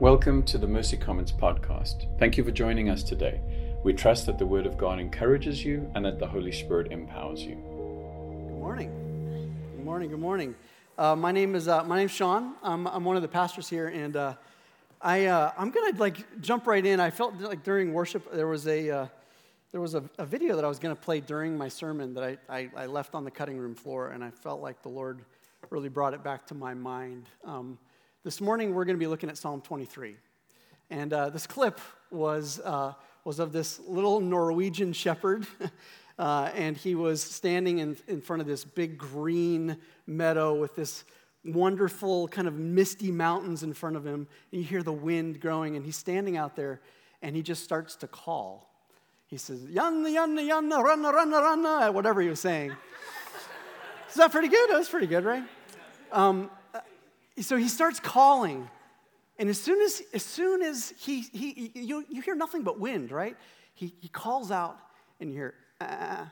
Welcome to the Mercy Commons podcast. Thank you for joining us today. We trust that the Word of God encourages you and that the Holy Spirit empowers you. Good morning. Good morning. Good morning. Uh, my name is uh, my name's Sean. I'm, I'm one of the pastors here, and uh, I uh, I'm gonna like jump right in. I felt like during worship there was a uh, there was a, a, video that I was gonna play during my sermon that I, I, I left on the cutting room floor, and I felt like the Lord really brought it back to my mind. Um, this morning, we're going to be looking at Psalm 23. And uh, this clip was, uh, was of this little Norwegian shepherd. uh, and he was standing in, in front of this big green meadow with this wonderful kind of misty mountains in front of him. And you hear the wind growing, and he's standing out there, and he just starts to call. He says, Yanna, yanna, yanna, runna, runna, runna, whatever he was saying. Is that pretty good? That's pretty good, right? Um, so he starts calling. And as soon as, as, soon as he, he you, you hear nothing but wind, right? He, he calls out and you hear, ah,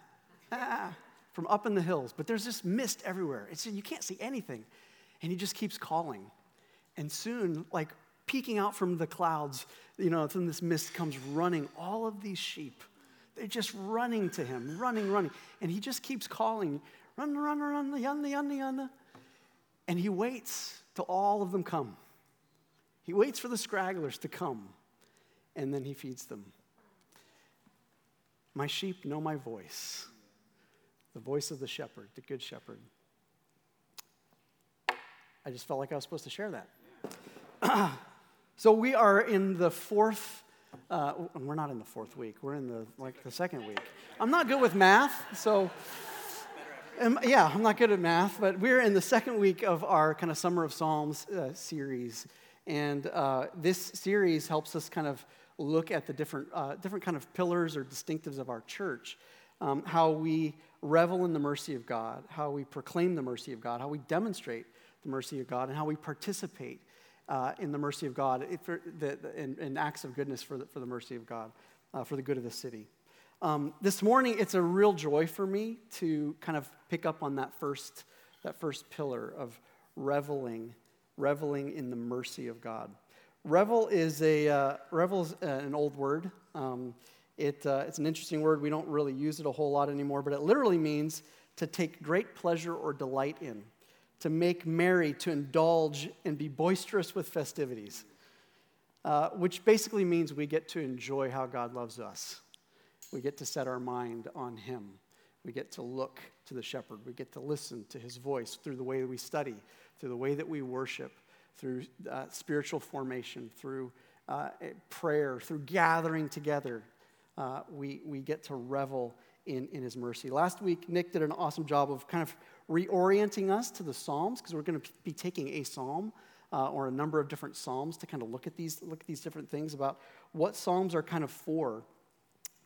ah, from up in the hills. But there's this mist everywhere. It's, you can't see anything. And he just keeps calling. And soon, like peeking out from the clouds, you know, then this mist comes running. All of these sheep, they're just running to him, running, running. And he just keeps calling, run, run, run, yanda, yanda, yanda. And he waits till all of them come. He waits for the scragglers to come, and then he feeds them. My sheep know my voice, the voice of the shepherd, the good shepherd. I just felt like I was supposed to share that. so we are in the fourth. Uh, we're not in the fourth week. We're in the like the second week. I'm not good with math, so um, yeah, I'm not good at math, but we're in the second week of our kind of Summer of Psalms uh, series. And uh, this series helps us kind of look at the different, uh, different kind of pillars or distinctives of our church, um, how we revel in the mercy of God, how we proclaim the mercy of God, how we demonstrate the mercy of God, and how we participate uh, in the mercy of God, in, in, acts of goodness for the, for the mercy of God, uh, for the good of the city. Um, this morning, it's a real joy for me to kind of pick up on that first, that first pillar of reveling, reveling in the mercy of God. Revel is a uh, revel is uh, an old word. Um, it, uh, it's an interesting word. We don't really use it a whole lot anymore, but it literally means to take great pleasure or delight in, to make merry, to indulge, and be boisterous with festivities, uh, which basically means we get to enjoy how God loves us. We get to set our mind on Him. We get to look to the shepherd. We get to listen to His voice through the way that we study, through the way that we worship, through uh, spiritual formation, through uh, prayer, through gathering together. Uh, we, we get to revel in, in His mercy. Last week, Nick did an awesome job of kind of reorienting us to the Psalms because we're going to be taking a psalm. Uh, or a number of different psalms to kind of look at these look at these different things about what psalms are kind of for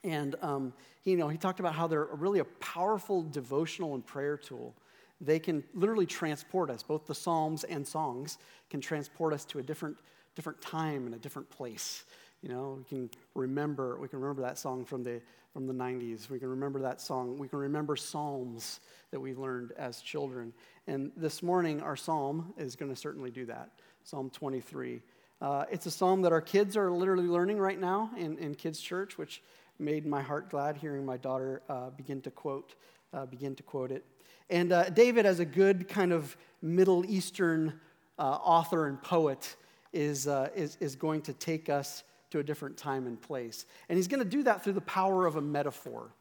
and um, you know, he talked about how they're really a powerful devotional and prayer tool. They can literally transport us, both the Psalms and songs can transport us to a different, different time and a different place. You know, we can remember, we can remember that song from the, from the 90s. We can remember that song. We can remember psalms that we learned as children. And this morning, our psalm is going to certainly do that. Psalm 23. Uh, it's a psalm that our kids are literally learning right now in, in kids' church, which made my heart glad hearing my daughter uh, begin to quote uh, begin to quote it. And uh, David, as a good kind of Middle Eastern uh, author and poet, is, uh, is, is going to take us to a different time and place. And he's going to do that through the power of a metaphor.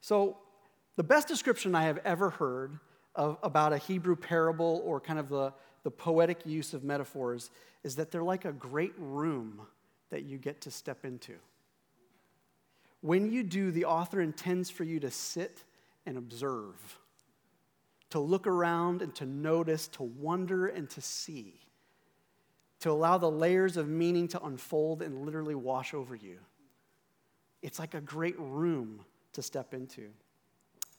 So, the best description I have ever heard of, about a Hebrew parable or kind of the, the poetic use of metaphors is that they're like a great room that you get to step into. When you do, the author intends for you to sit and observe, to look around and to notice, to wonder and to see, to allow the layers of meaning to unfold and literally wash over you. It's like a great room to step into.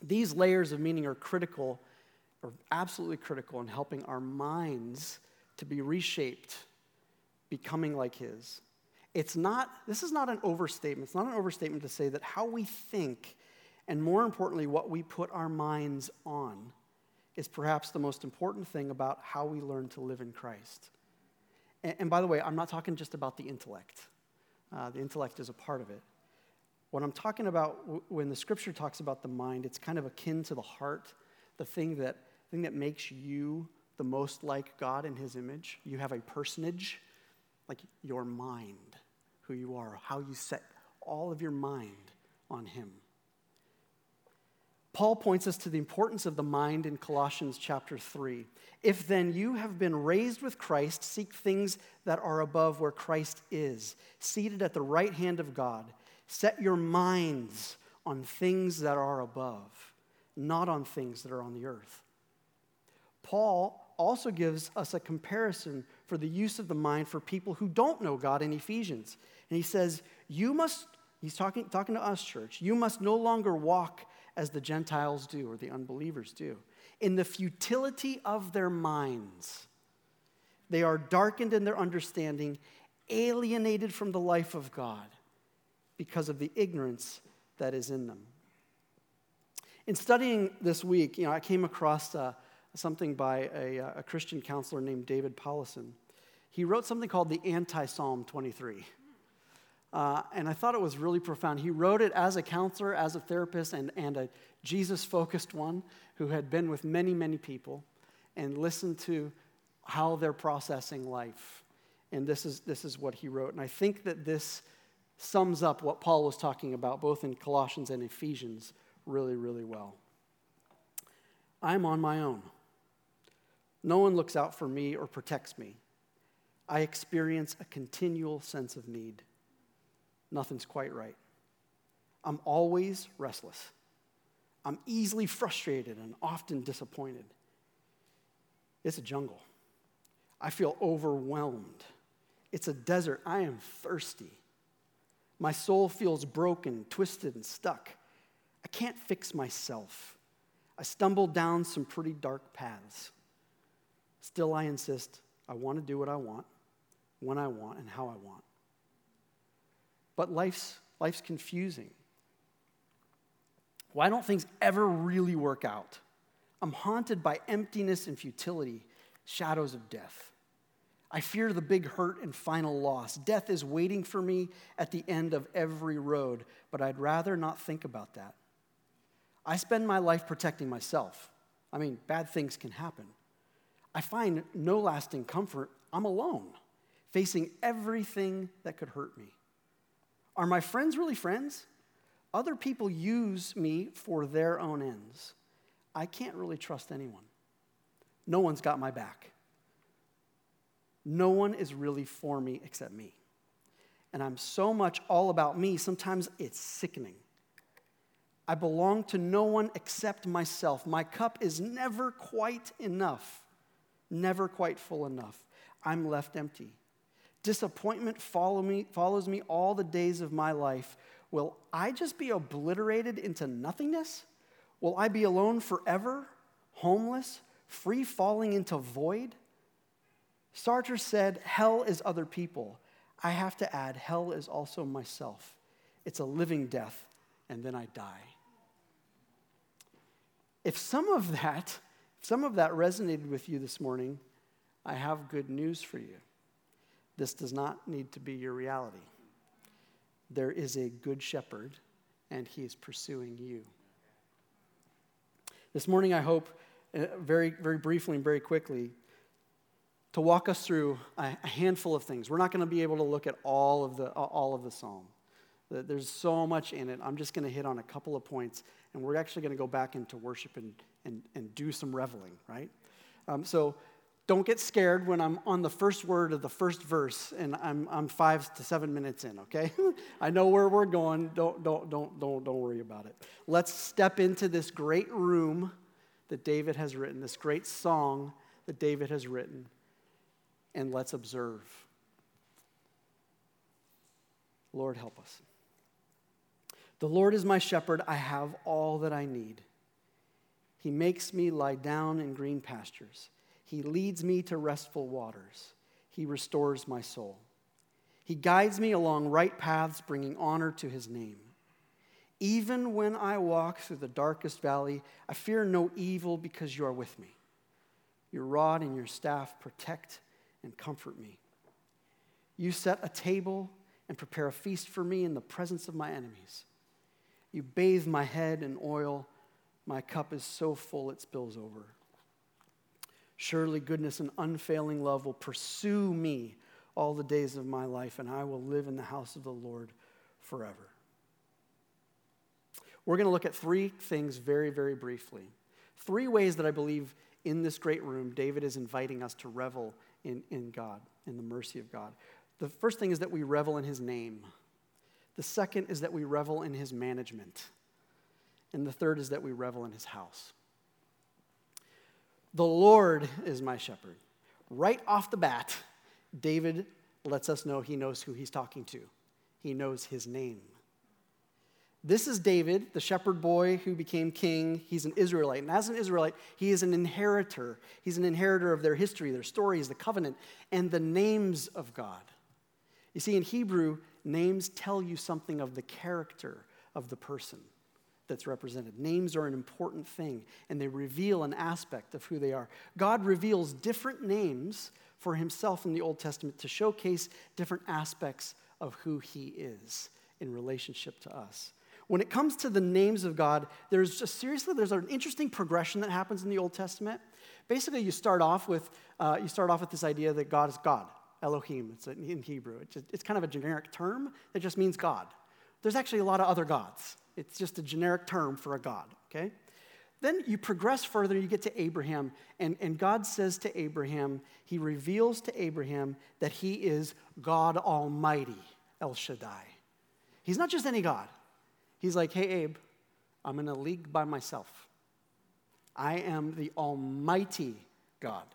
These layers of meaning are critical, are absolutely critical in helping our minds to be reshaped, becoming like His. It's not, this is not an overstatement. It's not an overstatement to say that how we think, and more importantly, what we put our minds on, is perhaps the most important thing about how we learn to live in Christ. And, and by the way, I'm not talking just about the intellect, uh, the intellect is a part of it. What I'm talking about w- when the scripture talks about the mind, it's kind of akin to the heart, the thing that, thing that makes you the most like God in his image. You have a personage, like your mind, who you are, how you set all of your mind on him. Paul points us to the importance of the mind in Colossians chapter 3. If then you have been raised with Christ, seek things that are above where Christ is, seated at the right hand of God. Set your minds on things that are above, not on things that are on the earth. Paul also gives us a comparison for the use of the mind for people who don't know God in Ephesians. And he says, You must, he's talking, talking to us, church, you must no longer walk as the Gentiles do or the unbelievers do. In the futility of their minds, they are darkened in their understanding, alienated from the life of God because of the ignorance that is in them. In studying this week, you know, I came across uh, something by a, uh, a, Christian counselor named David Powlison. He wrote something called the Anti Psalm 23. Uh, and I thought it was really profound. He wrote it as a counselor, as a therapist, and, and a Jesus focused one who had been with many, many people and listened to how they're processing life. And this is, this is what he wrote. And I think that this sums up what Paul was talking about, both in Colossians and Ephesians, really, really well. I'm on my own. No one looks out for me or protects me. I experience a continual sense of need nothing's quite right. I'm always restless. I'm easily frustrated and often disappointed. It's a jungle. I feel overwhelmed. It's a desert. I am thirsty. My soul feels broken, twisted, and stuck. I can't fix myself. I stumble down some pretty dark paths. Still, I insist I want to do what I want, when I want, and how I want. But life's, life's confusing. Why don't things ever really work out? I'm haunted by emptiness and futility, shadows of death. I fear the big hurt and final loss. Death is waiting for me at the end of every road, but I'd rather not think about that. I spend my life protecting myself. I mean, bad things can happen. I find no lasting comfort. I'm alone, facing everything that could hurt me. Are my friends really friends? Other people use me for their own ends. I can't really trust anyone. No one's got my back. No one is really for me except me. And I'm so much all about me, sometimes it's sickening. I belong to no one except myself. My cup is never quite enough, never quite full enough. I'm left empty. Disappointment follow me, follows me all the days of my life. Will I just be obliterated into nothingness? Will I be alone forever, homeless, free falling into void? Sartre said, Hell is other people. I have to add, hell is also myself. It's a living death, and then I die. If some of that, some of that resonated with you this morning, I have good news for you. This does not need to be your reality. There is a good shepherd, and he is pursuing you. This morning, I hope, uh, very, very briefly and very quickly, to walk us through a, handful of things. We're not going to be able to look at all of the, all of the psalm. There's so much in it. I'm just going to hit on a couple of points, and we're actually going to go back into worship and, and, and do some reveling, right? Um, so don't get scared when I'm on the first word of the first verse and I'm, I'm five to seven minutes in, okay? I know where we're going. Don't, don't, don't, don't, don't worry about it. Let's step into this great room that David has written, this great song that David has written, and let's observe. Lord, help us. The Lord is my shepherd. I have all that I need. He makes me lie down in green pastures. He leads me to restful waters. He restores my soul. He guides me along right paths, bringing honor to his name. Even when I walk through the darkest valley, I fear no evil because you are with me. Your rod and your staff protect and comfort me. You set a table and prepare a feast for me in the presence of my enemies. You bathe my head in oil. My cup is so full it spills over. Surely goodness and unfailing love will pursue me all the days of my life, and I will live in the house of the Lord forever. We're going to look at three things very, very briefly. Three ways that I believe in this great room, David is inviting us to revel in, in God, in the mercy of God. The first thing is that we revel in his name. The second is that we revel in his management. And the third is that we revel in his house. The Lord is my shepherd. Right off the bat, David lets us know he knows who he's talking to, he knows his name. This is David, the shepherd boy who became king. He's an Israelite. And as an Israelite, he is an inheritor. He's an inheritor of their history, their stories, the covenant, and the names of God. You see, in Hebrew, names tell you something of the character of the person that's represented. Names are an important thing, and they reveal an aspect of who they are. God reveals different names for himself in the Old Testament to showcase different aspects of who he is in relationship to us when it comes to the names of God, there's just seriously, there's an interesting progression that happens in the Old Testament. Basically, you start off with, uh, you start off with this idea that God is God, Elohim, it's in Hebrew. It's, just, it's kind of a generic term that just means God. There's actually a lot of other gods. It's just a generic term for a God, okay? Then you progress further, you get to Abraham, and, and God says to Abraham, He reveals to Abraham that He is God Almighty, El Shaddai. He's not just any God, He's like, hey, Abe, I'm in a league by myself. I am the Almighty God.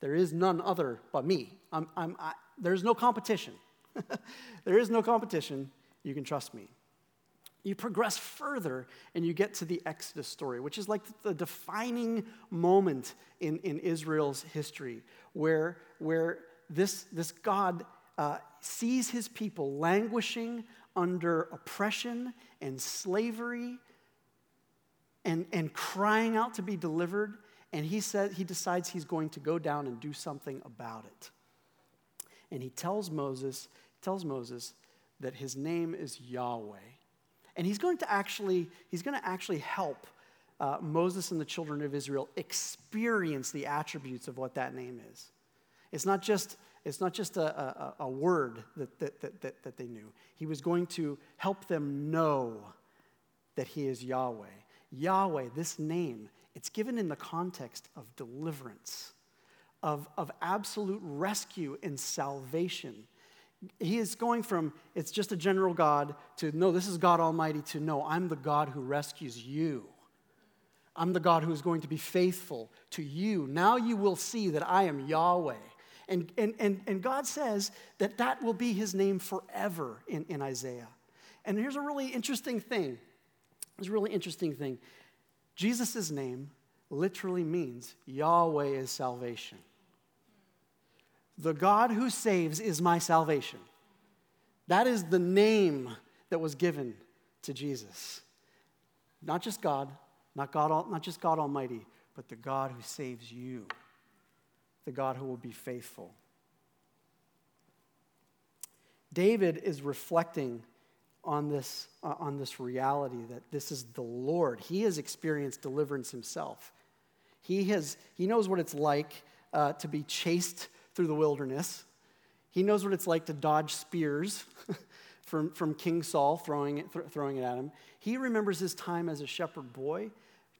There is none other but me. I'm, I'm, I, there's no competition. there is no competition. You can trust me. You progress further and you get to the Exodus story, which is like the defining moment in, in Israel's history where, where this, this God uh, sees his people languishing under oppression and slavery and, and crying out to be delivered. And he said he decides he's going to go down and do something about it. And he tells Moses, tells Moses that his name is Yahweh. And he's going to actually, he's going to actually help uh, Moses and the children of Israel experience the attributes of what that name is. It's not just it's not just a, a, a word that, that, that, that they knew. He was going to help them know that He is Yahweh. Yahweh, this name, it's given in the context of deliverance, of, of absolute rescue and salvation. He is going from it's just a general God to no, this is God Almighty to no, I'm the God who rescues you. I'm the God who is going to be faithful to you. Now you will see that I am Yahweh. And, and, and, and God says that that will be his name forever in, in Isaiah. And here's a really interesting thing. There's a really interesting thing. Jesus' name literally means Yahweh is salvation. The God who saves is my salvation. That is the name that was given to Jesus. Not just God, not, God, not just God Almighty, but the God who saves you the God who will be faithful. David is reflecting on this, uh, on this reality that this is the Lord. He has experienced deliverance himself. He, has, he knows what it's like uh, to be chased through the wilderness. He knows what it's like to dodge spears from, from King Saul throwing it, th- throwing it at him. He remembers his time as a shepherd boy,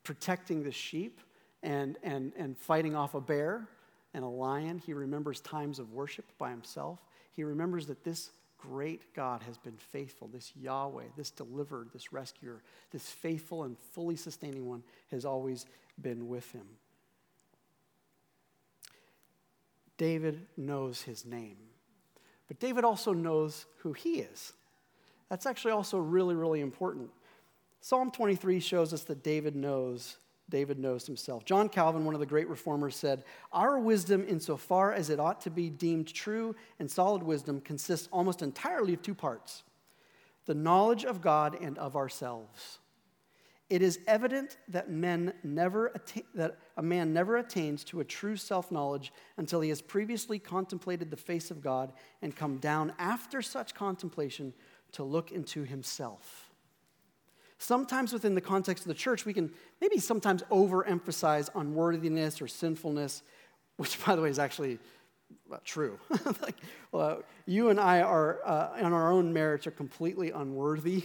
protecting the sheep and, and, and fighting off a bear and a lion. He remembers times of worship by himself. He remembers that this great God has been faithful. This Yahweh, this deliverer, this rescuer, this faithful and fully sustaining one has always been with him. David knows his name, but David also knows who he is. That's actually also really, really important. Psalm 23 shows us that David knows David knows himself. John Calvin, one of the great reformers, said, Our wisdom, insofar as it ought to be deemed true and solid wisdom, consists almost entirely of two parts the knowledge of God and of ourselves. It is evident that, men never attain, that a man never attains to a true self knowledge until he has previously contemplated the face of God and come down after such contemplation to look into himself. Sometimes within the context of the church, we can maybe sometimes overemphasize unworthiness or sinfulness, which, by the way, is actually true. like, well, you and I are, uh, on our own merits, are completely unworthy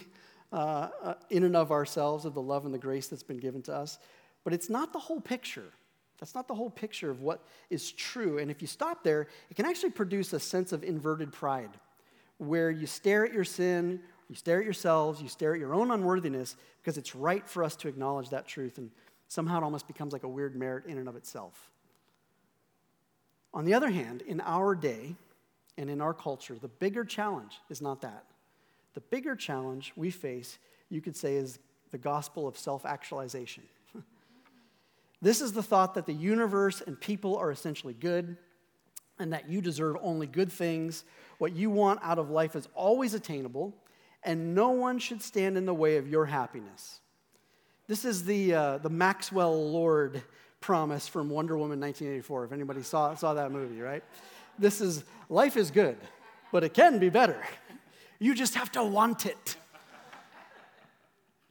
uh, uh, in and of ourselves of the love and the grace that's been given to us. But it's not the whole picture. That's not the whole picture of what is true. And if you stop there, it can actually produce a sense of inverted pride, where you stare at your sin, you stare at yourselves, you stare at your own unworthiness, because it's right for us to acknowledge that truth. And somehow it almost becomes like a weird merit in and of itself. On the other hand, in our day and in our culture, the bigger challenge is not that. The bigger challenge we face, you could say, is the gospel of self actualization. this is the thought that the universe and people are essentially good and that you deserve only good things. What you want out of life is always attainable, and no one should stand in the way of your happiness. This is the, uh, the Maxwell Lord promise from Wonder Woman 1984, if anybody saw, saw that movie, right? This is life is good, but it can be better. You just have to want it.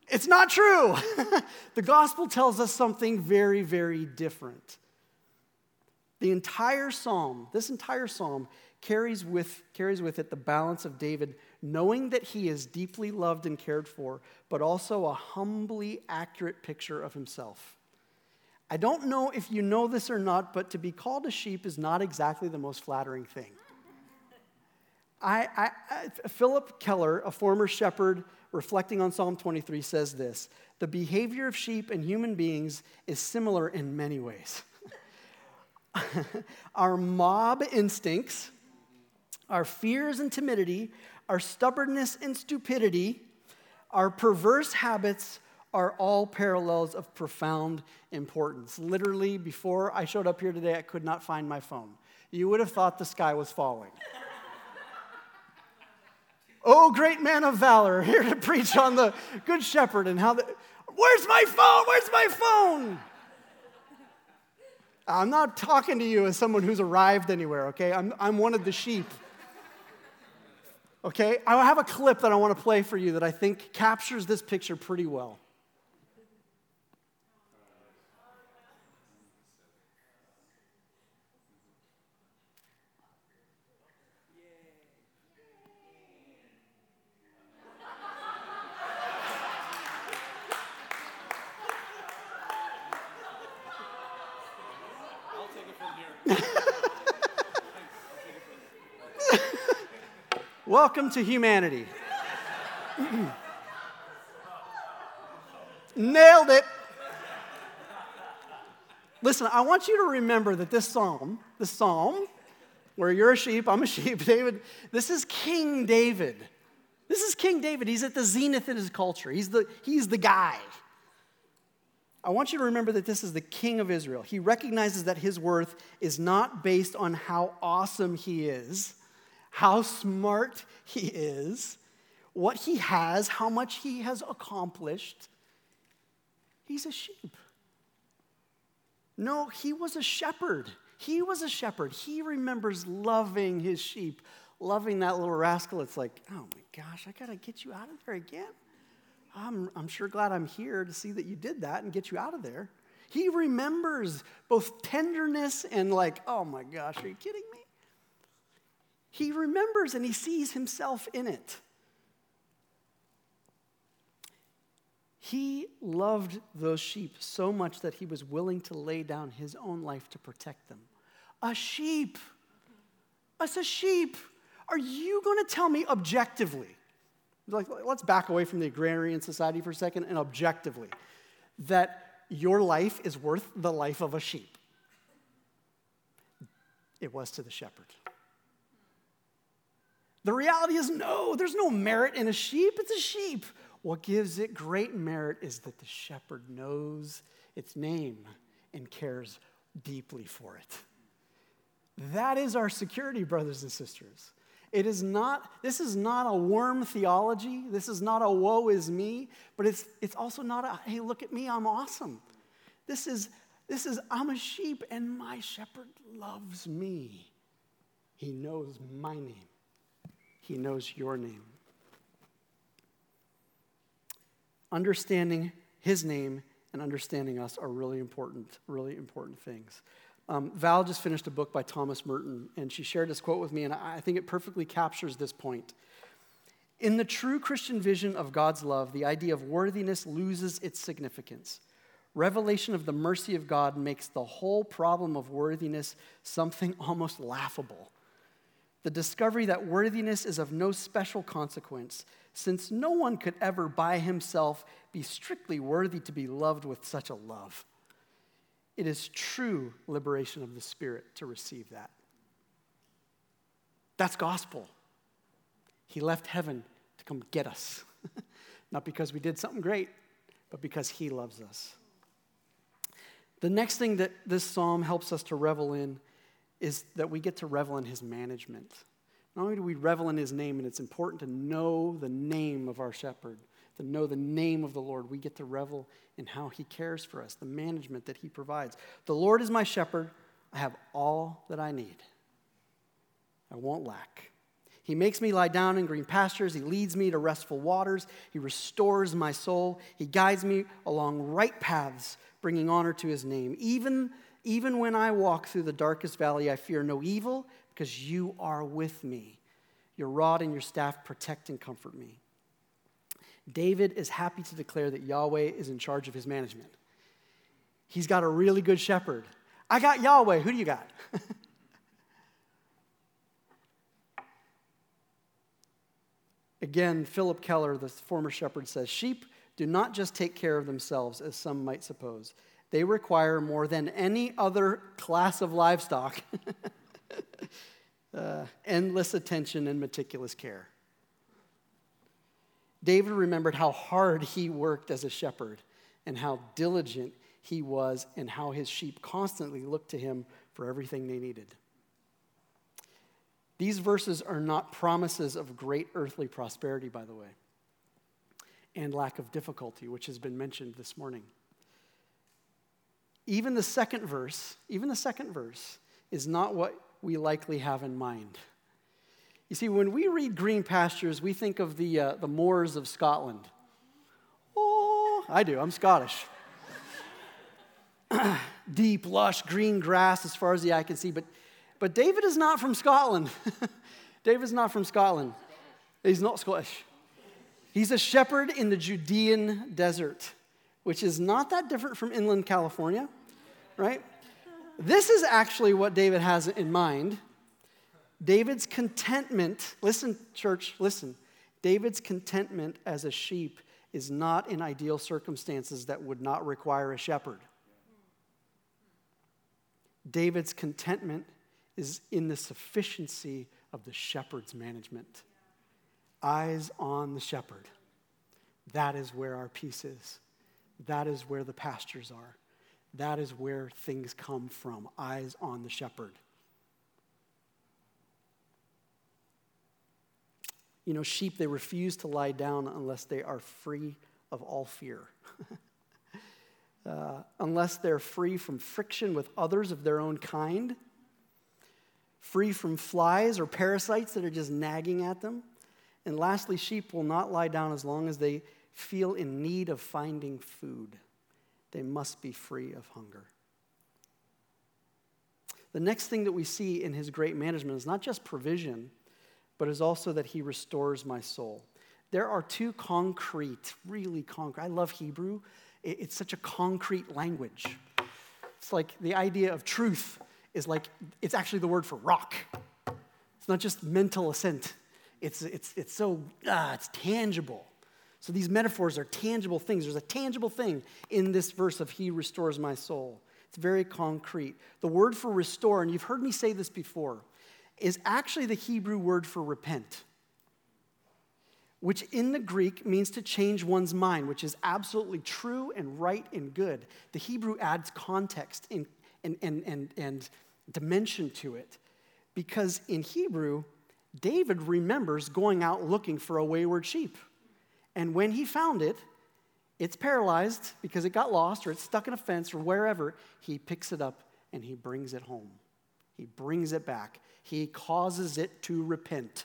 It's not true. the gospel tells us something very, very different. The entire psalm, this entire psalm, carries with, carries with it the balance of David knowing that he is deeply loved and cared for, but also a humbly accurate picture of himself. I don't know if you know this or not, but to be called a sheep is not exactly the most flattering thing. I, I, I, Phillip Keller, a former shepherd, reflecting on Psalm 23, says this The behavior of sheep and human beings is similar in many ways. our mob instincts, our fears and timidity, our stubbornness and stupidity, our perverse habits are all parallels of profound importance. Literally, before I showed up here today, I could not find my phone. You would have thought the sky was falling. Oh, great man of valor, here to preach on the Good Shepherd and how the. Where's my phone? Where's my phone? I'm not talking to you as someone who's arrived anywhere, okay? I'm, I'm one of the sheep. Okay? I have a clip that I want to play for you that I think captures this picture pretty well. Welcome to humanity. Nailed it. Listen, I want you to remember that this psalm, this psalm, where you're a sheep, I'm a sheep, David, this is King David. This is King David. He's at the zenith in his culture. He's the, he's the guy. I want you to remember that this is the king of Israel. He recognizes that his worth is not based on how awesome he is, how smart he is, what he has, how much he has accomplished. He's a sheep. No, he was a shepherd. He was a shepherd. He remembers loving his sheep, loving that little rascal. It's like, oh my gosh, I got to get you out of there again. I'm, I'm sure glad I'm here to see that you did that and get you out of there. He remembers both tenderness and, like, oh my gosh, are you kidding me? He remembers and he sees himself in it. He loved those sheep so much that he was willing to lay down his own life to protect them. A sheep. Us a sheep. Are you going to tell me objectively? Like, let's back away from the agrarian society for a second and objectively that your life is worth the life of a sheep. It was to the shepherd. The reality is no, there's no merit in a sheep. It's a sheep. What gives it great merit is that the shepherd knows its name and cares deeply for it. That is our security, brothers and sisters. It is not, this is not a worm theology. This is not a woe is me, but it's, it's also not a, hey, look at me, I'm awesome. This is, this is, I'm a sheep and my shepherd loves me. He knows my name, He knows your name. Understanding His name and understanding us are really important, really important things. Um, Val just finished a book by Thomas Merton, and she shared this quote with me, and I think it perfectly captures this point. In the true Christian vision of God's love, the idea of worthiness loses its significance. Revelation of the mercy of God makes the whole problem of worthiness something almost laughable. The discovery that worthiness is of no special consequence, since no one could ever by himself be strictly worthy to be loved with such a love. It is true liberation of the Spirit to receive that. That's gospel. He left heaven to come get us. Not because we did something great, but because He loves us. The next thing that this psalm helps us to revel in is that we get to revel in His management. Not only do we revel in His name, and it's important to know the name of our shepherd, to know the name of the Lord, we get to revel in how He cares for us, the management that He provides. The Lord is my shepherd. I have all that I need. I won't lack. He makes me lie down in green pastures. He leads me to restful waters. He restores my soul. He guides me along right paths, bringing honor to his name. Even, even when I walk through the darkest valley, I fear no evil because you are with me. Your rod and your staff protect and comfort me. David is happy to declare that Yahweh is in charge of his management. He's got a really good shepherd. I got Yahweh. Who do you got? Again, Phillip Keller, the former shepherd, says Sheep do not just take care of themselves, as some might suppose. They require more than any other class of livestock uh, endless attention and meticulous care. David remembered how hard he worked as a shepherd and how diligent he was, and how his sheep constantly looked to him for everything they needed. These verses are not promises of great earthly prosperity, by the way, and lack of difficulty, which has been mentioned this morning. Even the second verse, even the second verse, is not what we likely have in mind. You see, when we read green pastures, we think of the, uh, the moors of Scotland. Oh, I do, I'm Scottish. Deep, lush, green grass as far as the eye can see. But, but David is not from Scotland. David's not from Scotland. He's not Scottish. He's a shepherd in the Judean desert, which is not that different from inland California, right? This is actually what David has in mind David's contentment, listen, church, listen. David's contentment as a sheep is not in ideal circumstances that would not require a shepherd. David's contentment is in the sufficiency of the shepherd's management. Eyes on the shepherd. That is where our peace is. That is where the pastures are. That is where things come from. Eyes on the shepherd. You know, sheep, they refuse to lie down unless they are free of all fear. uh, unless they're free from friction with others of their own kind, free from flies or parasites that are just nagging at them. And lastly, sheep will not lie down as long as they feel in need of finding food. They must be free of hunger. The next thing that we see in his great management is not just provision but is also that he restores my soul. There are two concrete, really concrete. I love Hebrew. It's such a concrete language. It's like the idea of truth is like, it's actually the word for rock. It's not just mental assent, it's, it's, it's so, ah, it's tangible. So these metaphors are tangible things. There's a tangible thing in this verse of He restores my soul. It's very concrete. The word for restore, and you've heard me say this before, is actually the Hebrew word for repent, which in the Greek means to change one's mind, which is absolutely true and right and good. The Hebrew adds context and, and, and, and, and dimension to it because in Hebrew, David remembers going out looking for a wayward sheep. And when he found it, it's paralyzed because it got lost or it's stuck in a fence or wherever. He picks it up and he brings it home. He brings it back. He causes it to repent.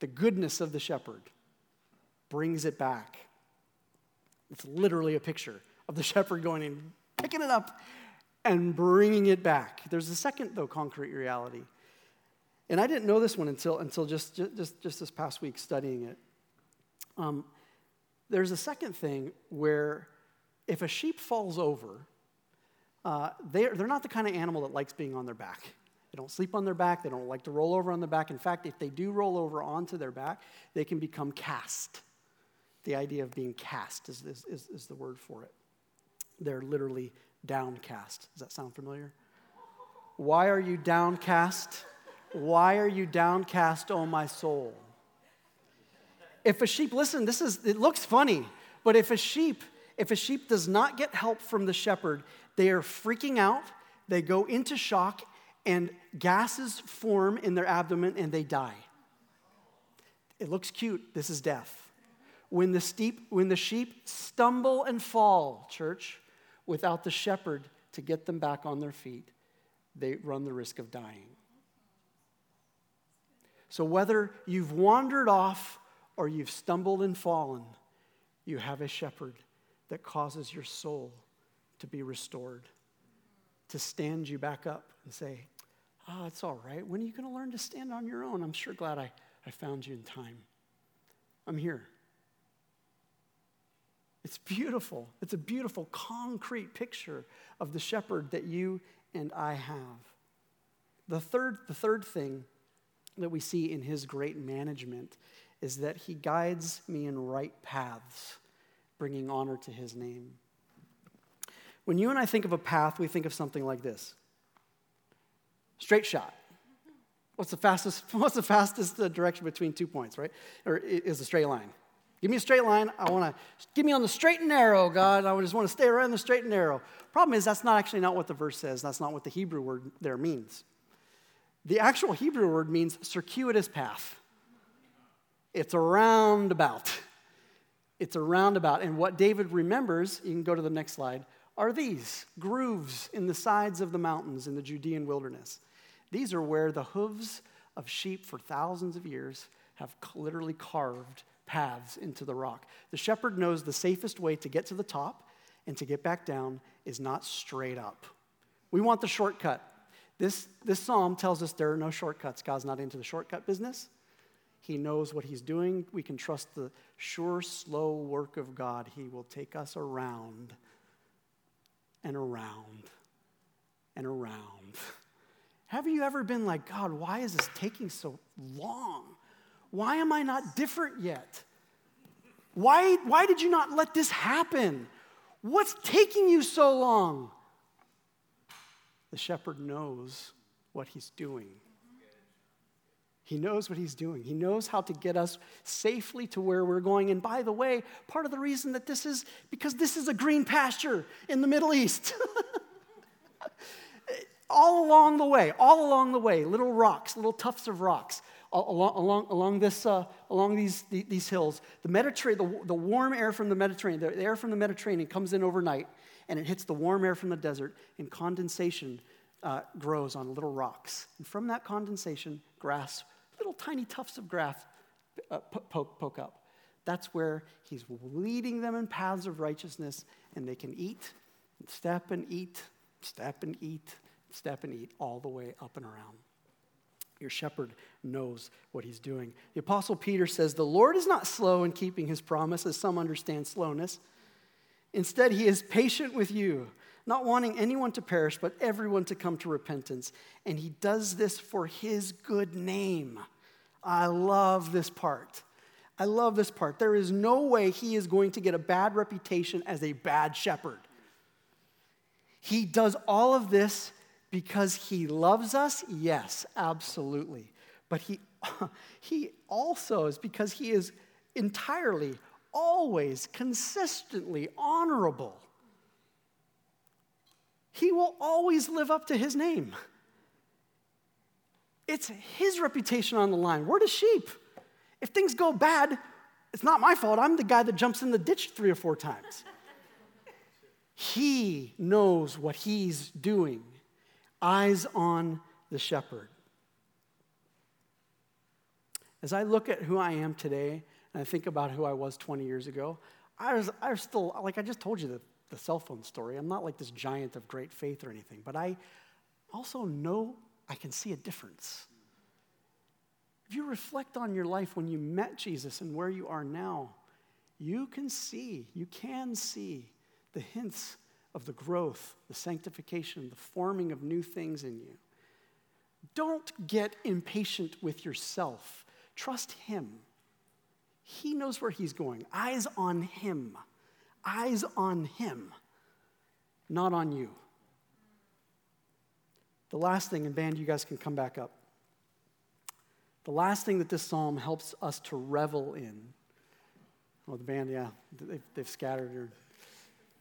The goodness of the shepherd brings it back. It's literally a picture of the shepherd going and picking it up and bringing it back. There's a second, though, concrete reality. And I didn't know this one until, until just, just, just this past week studying it. Um, there's a second thing where if a sheep falls over, uh, they're, they're not the kind of animal that likes being on their back. They don't sleep on their back. They don't like to roll over on their back. In fact, if they do roll over onto their back, they can become cast. The idea of being cast is, is, is, is the word for it. They're literally downcast. Does that sound familiar? Why are you downcast? Why are you downcast, O oh my soul? If a sheep, listen, this is, it looks funny, but if a sheep, if a sheep does not get help from the shepherd, they are freaking out, they go into shock, and gases form in their abdomen and they die. It looks cute. This is death. When the, steep, when the sheep stumble and fall, church, without the shepherd to get them back on their feet, they run the risk of dying. So, whether you've wandered off or you've stumbled and fallen, you have a shepherd that causes your soul to be restored, to stand you back up and say, Oh, it's all right. When are you going to learn to stand on your own? I'm sure glad I, I found you in time. I'm here. It's beautiful. It's a beautiful, concrete picture of the shepherd that you and I have. The third, the third thing that we see in his great management is that he guides me in right paths, bringing honor to his name. When you and I think of a path, we think of something like this straight shot. What's the fastest, what's the fastest uh, direction between two points, right? Or is a straight line. Give me a straight line. I want to give me on the straight and narrow, God. I just want to stay around the straight and narrow. Problem is, that's not actually not what the verse says. That's not what the Hebrew word there means. The actual Hebrew word means circuitous path. It's a roundabout. It's a roundabout. And what David remembers, you can go to the next slide, are these grooves in the sides of the mountains in the Judean wilderness. These are where the hooves of sheep for thousands of years have literally carved paths into the rock. The shepherd knows the safest way to get to the top and to get back down is not straight up. We want the shortcut. This, this psalm tells us there are no shortcuts. God's not into the shortcut business. He knows what He's doing. We can trust the sure, slow work of God. He will take us around and around and around. Have you ever been like, God, why is this taking so long? Why am I not different yet? Why, why did you not let this happen? What's taking you so long? The shepherd knows what he's doing. He knows what he's doing. He knows how to get us safely to where we're going. And by the way, part of the reason that this is because this is a green pasture in the Middle East. all along the way, all along the way, little rocks, little tufts of rocks along, along, along, this, uh, along these, these hills. The, Mediterranean, the, the warm air from the Mediterranean, the air from the Mediterranean comes in overnight and it hits the warm air from the desert, and condensation uh, grows on little rocks. And from that condensation, grass, little tiny tufts of grass uh, poke, poke up. That's where he's leading them in paths of righteousness, and they can eat, step and eat, step and eat, step and eat, all the way up and around. Your shepherd knows what he's doing. The Apostle Peter says, The Lord is not slow in keeping his promise, as some understand slowness. Instead, he is patient with you, not wanting anyone to perish, but everyone to come to repentance. And he does this for his good name. I love this part. I love this part. There is no way he is going to get a bad reputation as a bad shepherd. He does all of this because he loves us? Yes, absolutely. But he, he also is because he is entirely always consistently honorable. He will always live up to his name. It's his reputation on the line. We're the sheep. If things go bad, it's not my fault. I'm the guy that jumps in the ditch three or four times. he knows what he's doing. Eyes on the shepherd. As I look at who I am today and I think about who I was 20 years ago, I was, I was still, like I just told you the, the cell phone story. I'm not like this giant of great faith or anything, but I also know I can see a difference. If you reflect on your life when you met Jesus and where you are now, you can see, you can see the hints of the growth, the sanctification, the forming of new things in you. Don't get impatient with yourself. Trust Him. He knows where He's going. Eyes on Him. Eyes on Him, not on you. The last thing, and band, you guys can come back up. The last thing that this psalm helps us to revel in. Well, the band, yeah, they've, they've scattered. Or